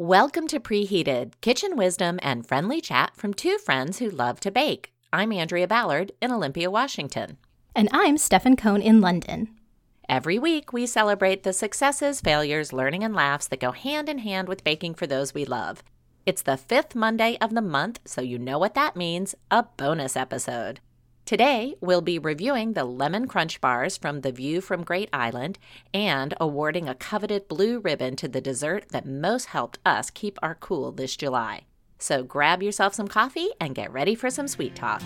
Welcome to Preheated, kitchen wisdom and friendly chat from two friends who love to bake. I'm Andrea Ballard in Olympia, Washington. And I'm Stefan Cohn in London. Every week, we celebrate the successes, failures, learning, and laughs that go hand in hand with baking for those we love. It's the fifth Monday of the month, so you know what that means a bonus episode. Today, we'll be reviewing the Lemon Crunch Bars from The View from Great Island and awarding a coveted blue ribbon to the dessert that most helped us keep our cool this July. So grab yourself some coffee and get ready for some sweet talk.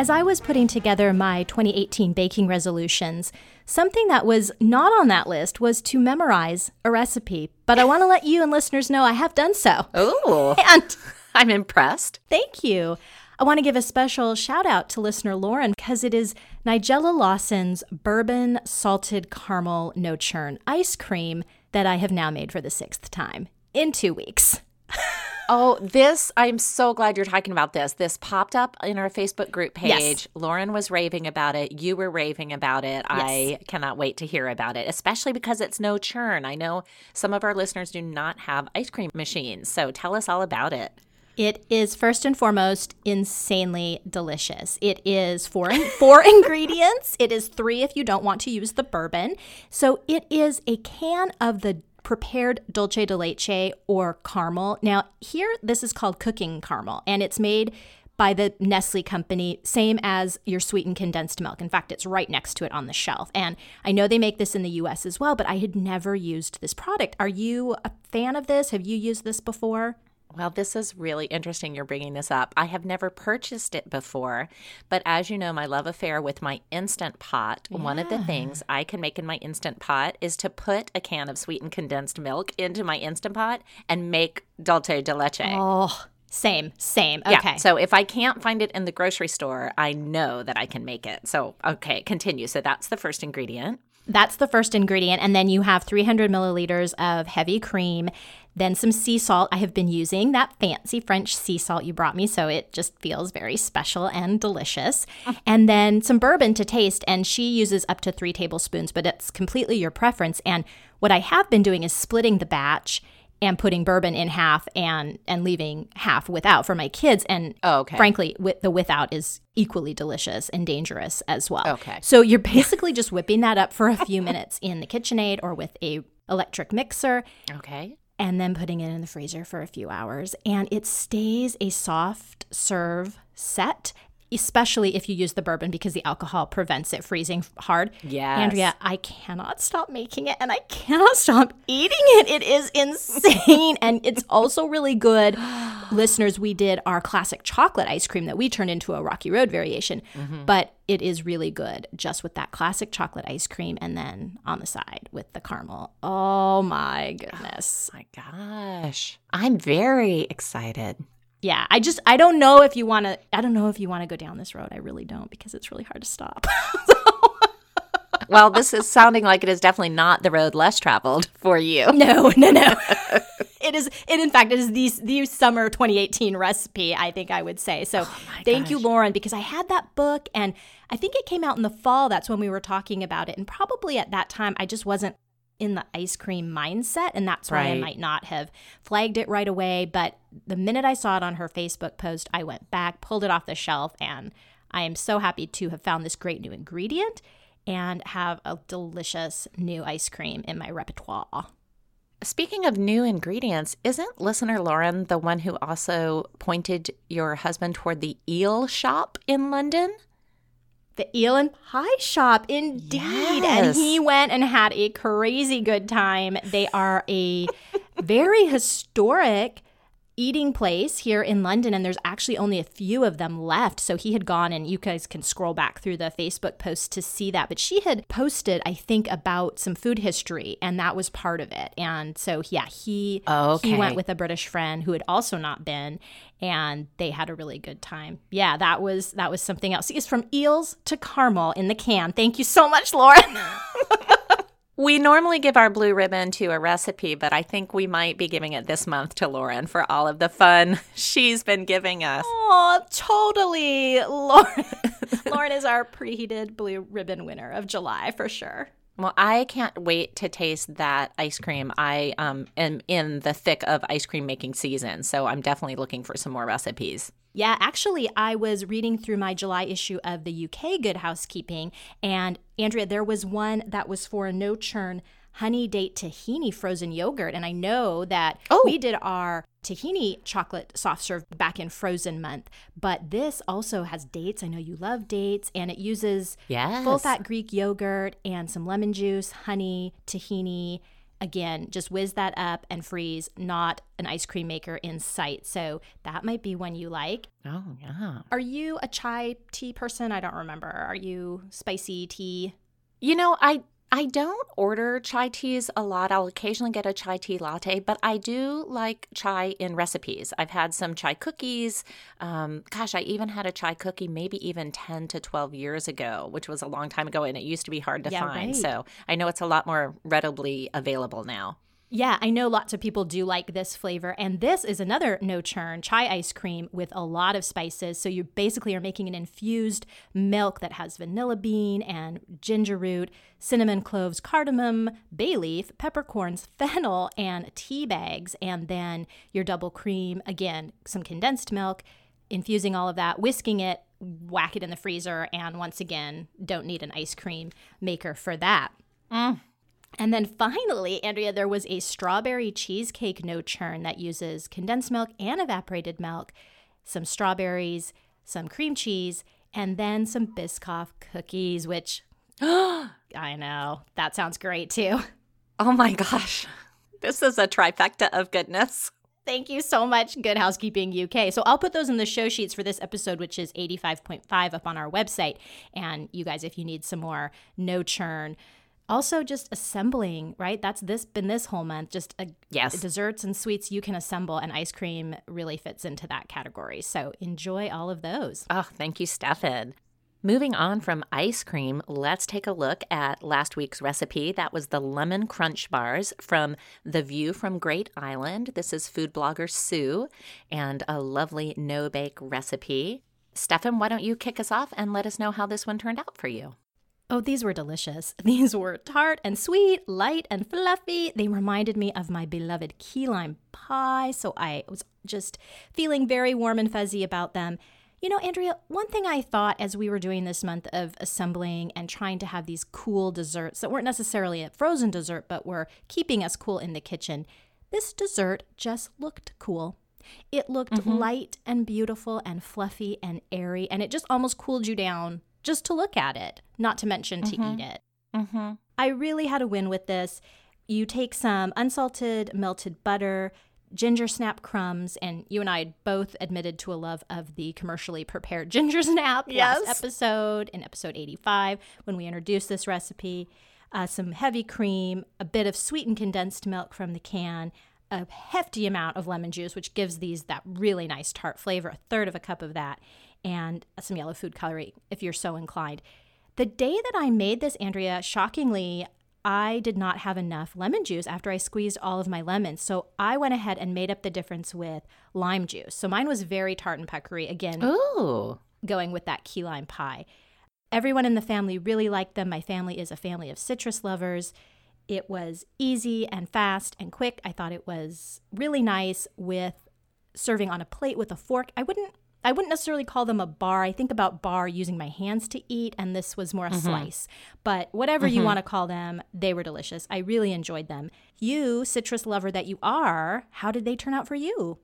As I was putting together my 2018 baking resolutions, something that was not on that list was to memorize a recipe. But I want to let you and listeners know I have done so. Oh, And I'm impressed. thank you. I want to give a special shout out to listener Lauren because it is Nigella Lawson's bourbon salted caramel no churn ice cream that I have now made for the sixth time in two weeks. Oh, this, I'm so glad you're talking about this. This popped up in our Facebook group page. Yes. Lauren was raving about it. You were raving about it. I cannot wait to hear about it, especially because it's no churn. I know some of our listeners do not have ice cream machines. So tell us all about it. It is first and foremost insanely delicious. It is four four ingredients. It is three if you don't want to use the bourbon. So it is a can of the prepared dulce de leche or caramel. Now here this is called cooking caramel and it's made by the Nestle company, same as your sweetened condensed milk. In fact, it's right next to it on the shelf. And I know they make this in the US as well, but I had never used this product. Are you a fan of this? Have you used this before? Well, this is really interesting you're bringing this up. I have never purchased it before, but as you know, my love affair with my Instant Pot, one of the things I can make in my Instant Pot is to put a can of sweetened condensed milk into my Instant Pot and make dulce de leche. Oh, same, same. Okay. Yeah. So if I can't find it in the grocery store, I know that I can make it. So, okay, continue. So that's the first ingredient. That's the first ingredient. And then you have 300 milliliters of heavy cream, then some sea salt. I have been using that fancy French sea salt you brought me, so it just feels very special and delicious. Uh-huh. And then some bourbon to taste. And she uses up to three tablespoons, but it's completely your preference. And what I have been doing is splitting the batch and putting bourbon in half and and leaving half without for my kids and Oh, okay. frankly with the without is equally delicious and dangerous as well Okay. so you're basically just whipping that up for a few minutes in the KitchenAid or with a electric mixer Okay. and then putting it in the freezer for a few hours and it stays a soft serve set especially if you use the bourbon because the alcohol prevents it freezing hard. Yes. Andrea, I cannot stop making it and I cannot stop eating it. It is insane and it's also really good. Listeners, we did our classic chocolate ice cream that we turned into a Rocky Road variation, mm-hmm. but it is really good just with that classic chocolate ice cream and then on the side with the caramel. Oh my goodness. Oh my gosh. I'm very excited. Yeah, I just I don't know if you want to I don't know if you want to go down this road. I really don't because it's really hard to stop. Well, this is sounding like it is definitely not the road less traveled for you. no, no, no. it is it in fact it is the the summer 2018 recipe, I think I would say. So, oh thank you Lauren because I had that book and I think it came out in the fall. That's when we were talking about it and probably at that time I just wasn't in the ice cream mindset and that's why I might not have flagged it right away, but the minute I saw it on her Facebook post, I went back, pulled it off the shelf and I am so happy to have found this great new ingredient and have a delicious new ice cream in my repertoire. Speaking of new ingredients, isn't listener Lauren the one who also pointed your husband toward the eel shop in London? The Eel and Pie Shop, indeed. Yes. And he went and had a crazy good time. They are a very historic eating place here in London, and there's actually only a few of them left. So he had gone, and you guys can scroll back through the Facebook post to see that. But she had posted, I think, about some food history, and that was part of it. And so, yeah, he Oh, he went with a British friend who had also not been, and they had a really good time. Yeah, that was that was something else. It's from eels to caramel in the can. Thank you so much, Lauren. We normally give our blue ribbon to a recipe, but I think we might be giving it this month to Lauren for all of the fun she's been giving us. Oh, totally. Lauren, Lauren is our preheated blue ribbon winner of July for sure. Well, I can't wait to taste that ice cream. I um, am in the thick of ice cream making season, so I'm definitely looking for some more recipes. Yeah, actually, I was reading through my July issue of the UK Good Housekeeping, and Andrea, there was one that was for a no churn honey date tahini frozen yogurt. And I know that oh. we did our tahini chocolate soft serve back in frozen month, but this also has dates. I know you love dates, and it uses yes. full fat Greek yogurt and some lemon juice, honey, tahini again, just whiz that up and freeze, not an ice cream maker in sight. So that might be one you like. Oh, yeah. Are you a chai tea person? I don't remember. Are you spicy tea? You know, I I don't order chai teas a lot. I'll occasionally get a chai tea latte, but I do like chai in recipes. I've had some chai cookies. Um, gosh, I even had a chai cookie maybe even 10 to 12 years ago, which was a long time ago, and it used to be hard to yeah, find. Right. So I know it's a lot more readily available now. Yeah, I know lots of people do like this flavor. And this is another no churn chai ice cream with a lot of spices. So you basically are making an infused milk that has vanilla bean and ginger root, cinnamon, cloves, cardamom, bay leaf, peppercorns, fennel, and tea bags. And then your double cream, again, some condensed milk, infusing all of that, whisking it, whack it in the freezer. And once again, don't need an ice cream maker for that. Mm. And then finally, Andrea, there was a strawberry cheesecake no churn that uses condensed milk and evaporated milk, some strawberries, some cream cheese, and then some Biscoff cookies, which I know that sounds great too. Oh my gosh. This is a trifecta of goodness. Thank you so much, Good Housekeeping UK. So I'll put those in the show sheets for this episode, which is 85.5 up on our website. And you guys, if you need some more no churn, also just assembling right that's this been this whole month just a, yes desserts and sweets you can assemble and ice cream really fits into that category so enjoy all of those oh thank you stefan Moving on from ice cream, let's take a look at last week's recipe. That was the lemon crunch bars from The View from Great Island. This is food blogger Sue and a lovely no bake recipe. Stefan, why don't you kick us off and let us know how this one turned out for you? Oh, these were delicious. These were tart and sweet, light and fluffy. They reminded me of my beloved key lime pie, so I was just feeling very warm and fuzzy about them. You know, Andrea, one thing I thought as we were doing this month of assembling and trying to have these cool desserts that weren't necessarily a frozen dessert, but were keeping us cool in the kitchen, this dessert just looked cool. It looked mm-hmm. light and beautiful and fluffy and airy, and it just almost cooled you down just to look at it, not to mention to mm-hmm. eat it. Mm-hmm. I really had a win with this. You take some unsalted melted butter, ginger snap crumbs, and you and I both admitted to a love of the commercially prepared ginger snap yes. last episode in episode 85 when we introduced this recipe. Uh, some heavy cream, a bit of sweetened condensed milk from the can, a hefty amount of lemon juice, which gives these that really nice tart flavor, a third of a cup of that, and some yellow food coloring if you're so inclined. The day that I made this, Andrea, shockingly, I did not have enough lemon juice after I squeezed all of my lemons. So I went ahead and made up the difference with lime juice. So mine was very tart and puckery. Again, Ooh. going with that key lime pie. Everyone in the family really liked them. My family is a family of citrus lovers. It was easy and fast and quick. I thought it was really nice with serving on a plate with a fork. I wouldn't I wouldn't necessarily call them a bar. I think about bar using my hands to eat, and this was more a mm-hmm. slice. But whatever mm-hmm. you want to call them, they were delicious. I really enjoyed them. You, citrus lover that you are, how did they turn out for you?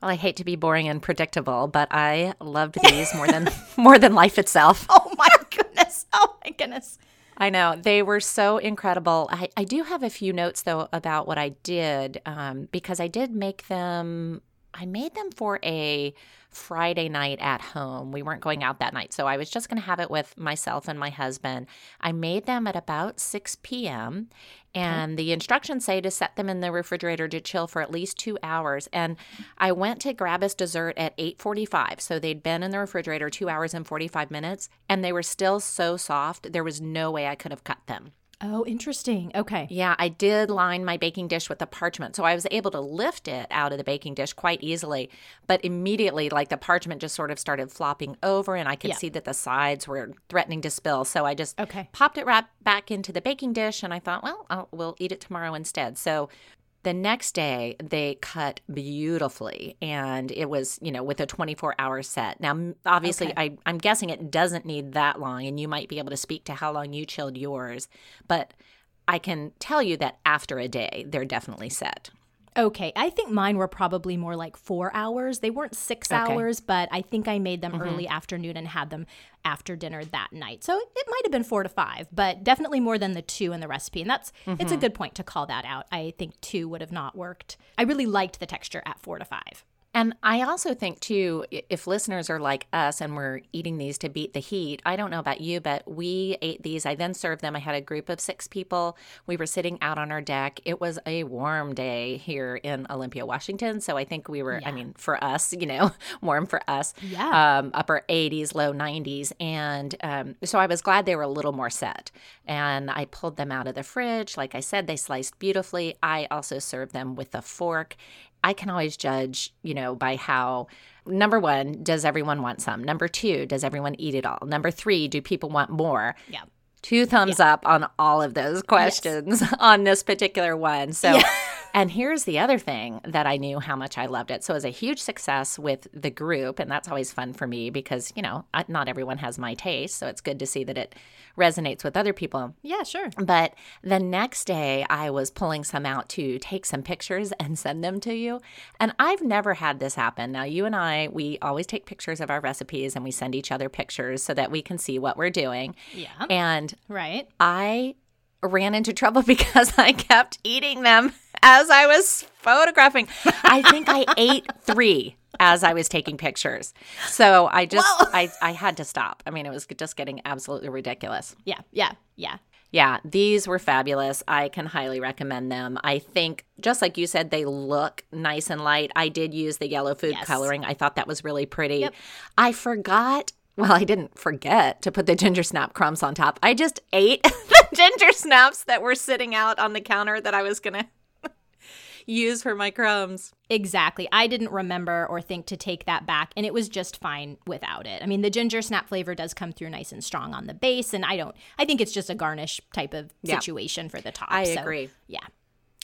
Well, I hate to be boring and predictable, but I loved these more than more than life itself. Oh my goodness! Oh my goodness! I know they were so incredible. I, I do have a few notes though about what I did um, because I did make them. I made them for a Friday night at home. We weren't going out that night. So I was just going to have it with myself and my husband. I made them at about 6 p.m. And okay. the instructions say to set them in the refrigerator to chill for at least two hours. And I went to grab us dessert at 8:45. So they'd been in the refrigerator two hours and 45 minutes, and they were still so soft. There was no way I could have cut them. Oh, interesting. Okay. Yeah, I did line my baking dish with the parchment. So I was able to lift it out of the baking dish quite easily. But immediately, like the parchment just sort of started flopping over, and I could Yeah. see that the sides were threatening to spill. So I just Okay. popped it right back into the baking dish, and I thought, well, I'll, we'll eat it tomorrow instead. So the next day, they cut beautifully, and it was, you know, with a 24 hour set. Now, obviously, Okay. I, I'm guessing it doesn't need that long, and you might be able to speak to how long you chilled yours. But I can tell you that after a day, they're definitely set. Okay. I think mine were probably more like four hours. They weren't six Okay. hours, but I think I made them mm-hmm. early afternoon and had them after dinner that night. So it might have been four to five, but definitely more than the two in the recipe. And that's it's a mm-hmm. good point to call that out. I think two would have not worked. I really liked the texture at four to five. And I also think, too, if listeners are like us and we're eating these to beat the heat, I don't know about you, but we ate these. I then served them. I had a group of six people. We were sitting out on our deck. It was a warm day here in Olympia, Washington. So I think we were, I mean, for us, you know, warm for us. Yeah. Um, upper 80s, low 90s. And um, so I was glad they were a little more set. And I pulled them out of the fridge. Like I said, they sliced beautifully. I also served them with a fork. I can always judge, you know, by how number one, does everyone want some? Number two, does everyone eat it all? Number three, do people want more? Yeah. Two thumbs up on all of those questions on this particular one. So, and here's the other thing that I knew how much I loved it. So, it was a huge success with the group. And that's always fun for me because, you know, not everyone has my taste. So, it's good to see that it resonates with other people. Yeah, sure. But the next day, I was pulling some out to take some pictures and send them to you. And I've never had this happen. Now, you and I, we always take pictures of our recipes and we send each other pictures so that we can see what we're doing. Yeah. And Right. I ran into trouble because I kept eating them as I was photographing. I think I ate three as I was taking pictures. So I just, I, I had to stop. I mean, it was just getting absolutely ridiculous. Yeah. Yeah. Yeah. Yeah, these were fabulous. I can highly recommend them. I think, just like you said, they look nice and light. I did use the yellow food Yes. coloring. I thought that was really pretty. Yep. I forgot. Well, I didn't forget to put the ginger snap crumbs on top. I just ate the ginger snaps that were sitting out on the counter that I was going to use for my crumbs. Exactly. I didn't remember or think to take that back, and it was just fine without it. I mean, the ginger snap flavor does come through nice and strong on the base, and I don't, I think it's just a garnish type of Yeah. situation for the top. I so, agree. Yeah.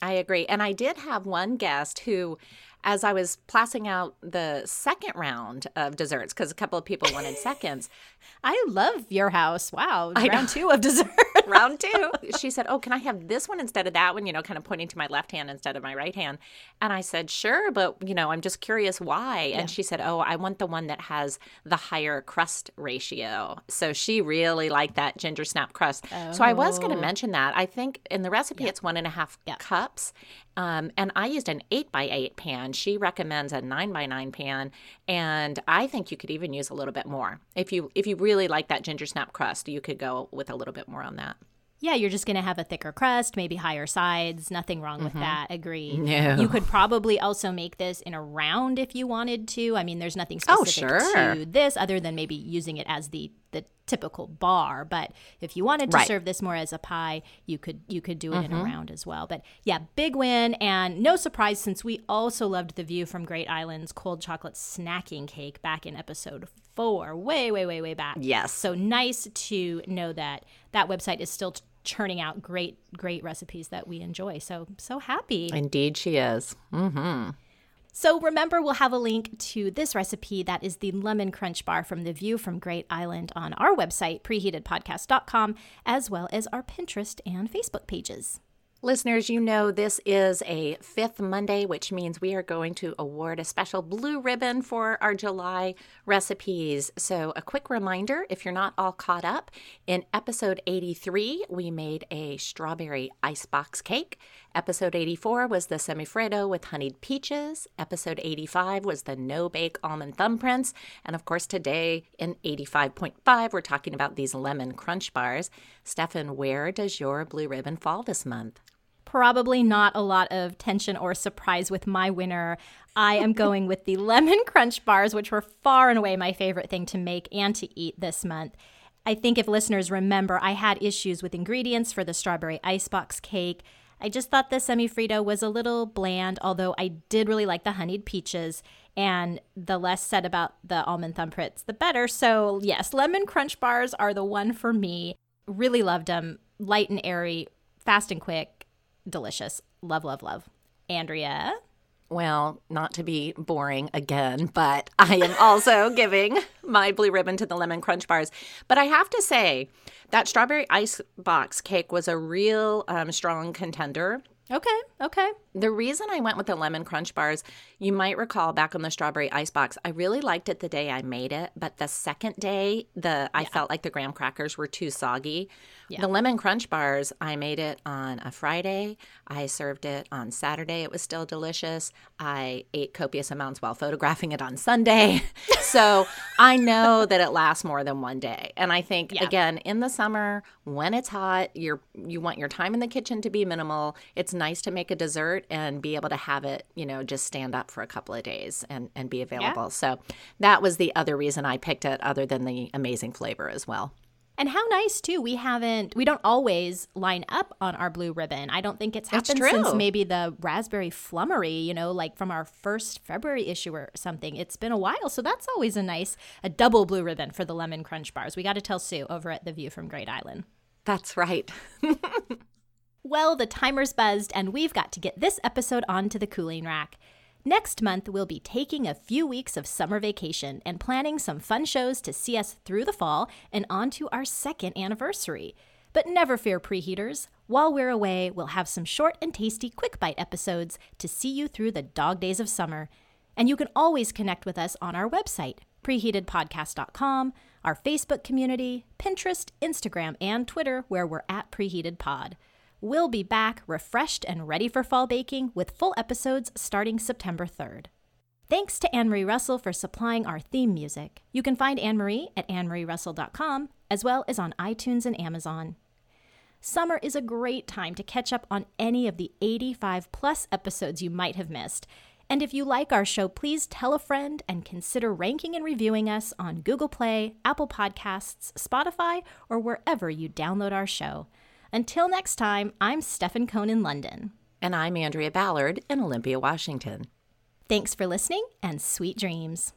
I agree. And I did have one guest who, as I was passing out the second round of desserts, because a couple of people wanted seconds, I love your house. Wow. I Round two of dessert. round two, she said, Oh, can I have this one instead of that one? You know, kind of pointing to my left hand instead of my right hand. And I said, Sure, but, you know, I'm just curious why. And she said, Oh, I want the one that has the higher crust ratio. So she really liked that ginger snap crust. So I was going to Oh. mention that. I think in the recipe, it's one and a half Yeah. cups. Um, and I used an eight by eight pan. She recommends a nine by nine pan, and I think you could even use a little bit more. If you if you really like that ginger snap crust, you could go with a little bit more on that. Yeah, you're just going to have a thicker crust, maybe higher sides. Nothing wrong with that. Agree. No. You could probably also make this in a round if you wanted to. I mean, there's nothing Oh, specific sure. to this other than maybe using it as the the typical bar. But if you wanted to Right. serve this more as a pie, you could you could do it in Mm-hmm. a round as well. But yeah, big win and no surprise since we also loved the view from Great Island's cold chocolate snacking cake back in episode four, way way way way back. Yes. So nice to know that that website is still churning out great, great recipes that we enjoy. So, so happy. Indeed, she is. Mm-hmm. So, remember, we'll have a link to this recipe that is the lemon crunch bar from the view from Great Island on our website, preheatedpodcast.com, as well as our Pinterest and Facebook pages. Listeners, you know this is a fifth Monday, which means we are going to award a special blue ribbon for our July recipes. So, a quick reminder if you're not all caught up, in episode 83, we made a strawberry icebox cake. Episode 84 was the semifreddo with honeyed peaches. Episode 85 was the no bake almond thumbprints. And of course, today in 85.5, we're talking about these lemon crunch bars. Stefan, where does your blue ribbon fall this month? Probably not a lot of tension or surprise with my winner. I am going with the lemon crunch bars, which were far and away my favorite thing to make and to eat this month. I think if listeners remember, I had issues with ingredients for the strawberry icebox cake. I just thought the semifreddo was a little bland, although I did really like the honeyed peaches. And the less said about the almond thumbprints, the better. So, yes, lemon crunch bars are the one for me. Really loved them. Light and airy, fast and quick, delicious. Love, love, love. Andrea? Well, not to be boring again, but I am also giving my blue ribbon to the lemon crunch bars. But I have to say, that strawberry ice box cake was a real um, strong contender. Okay, okay. The reason I went with the lemon crunch bars, you might recall back on the strawberry ice box, I really liked it the day I made it, but the second day, the I felt like the graham crackers were too soggy. Yeah. The lemon crunch bars, I made it on a Friday. I served it on Saturday. It was still delicious. I ate copious amounts while photographing it on Sunday. so I know that it lasts more than one day. And I think Yeah. again, in the summer, when it's hot, you're you want your time in the kitchen to be minimal. It's nice to make a dessert and be able to have it, you know, just stand up for a couple of days and, and be available. So that was the other reason I picked it, other than the amazing flavor as well. And how nice too. We haven't we don't always line up on our blue ribbon. I don't think it's happened since maybe the raspberry flummery, you know, like from our first February issue or something. It's been a while, so that's always a nice a double blue ribbon for the lemon crunch bars. We got to tell Sue over at the View from Great Island. That's right. Well, the timer's buzzed, and we've got to get this episode onto the cooling rack. Next month, we'll be taking a few weeks of summer vacation and planning some fun shows to see us through the fall and on to our second anniversary. But never fear, preheaters. While we're away, we'll have some short and tasty quick bite episodes to see you through the dog days of summer. And you can always connect with us on our website, preheatedpodcast.com, our Facebook community, Pinterest, Instagram, and Twitter, where we're at preheatedpod. We'll be back refreshed and ready for fall baking with full episodes starting September 3rd. Thanks to Anne Marie Russell for supplying our theme music. You can find Anne Marie at annemarierussell.com as well as on iTunes and Amazon. Summer is a great time to catch up on any of the 85 plus episodes you might have missed. And if you like our show, please tell a friend and consider ranking and reviewing us on Google Play, Apple Podcasts, Spotify, or wherever you download our show. Until next time, I'm Stefan Cohn in London. And I'm Andrea Ballard in Olympia, Washington. Thanks for listening and sweet dreams.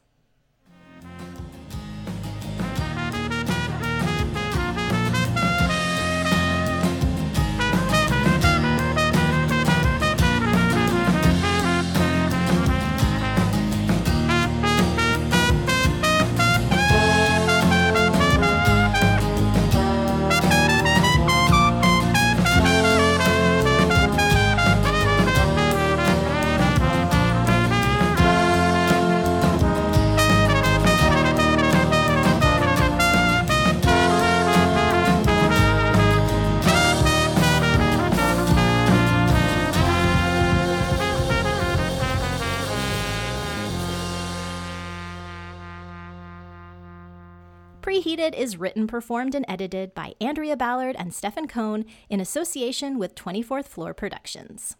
Is written, performed, and edited by Andrea Ballard and Stefan Cohn in association with 24th Floor Productions.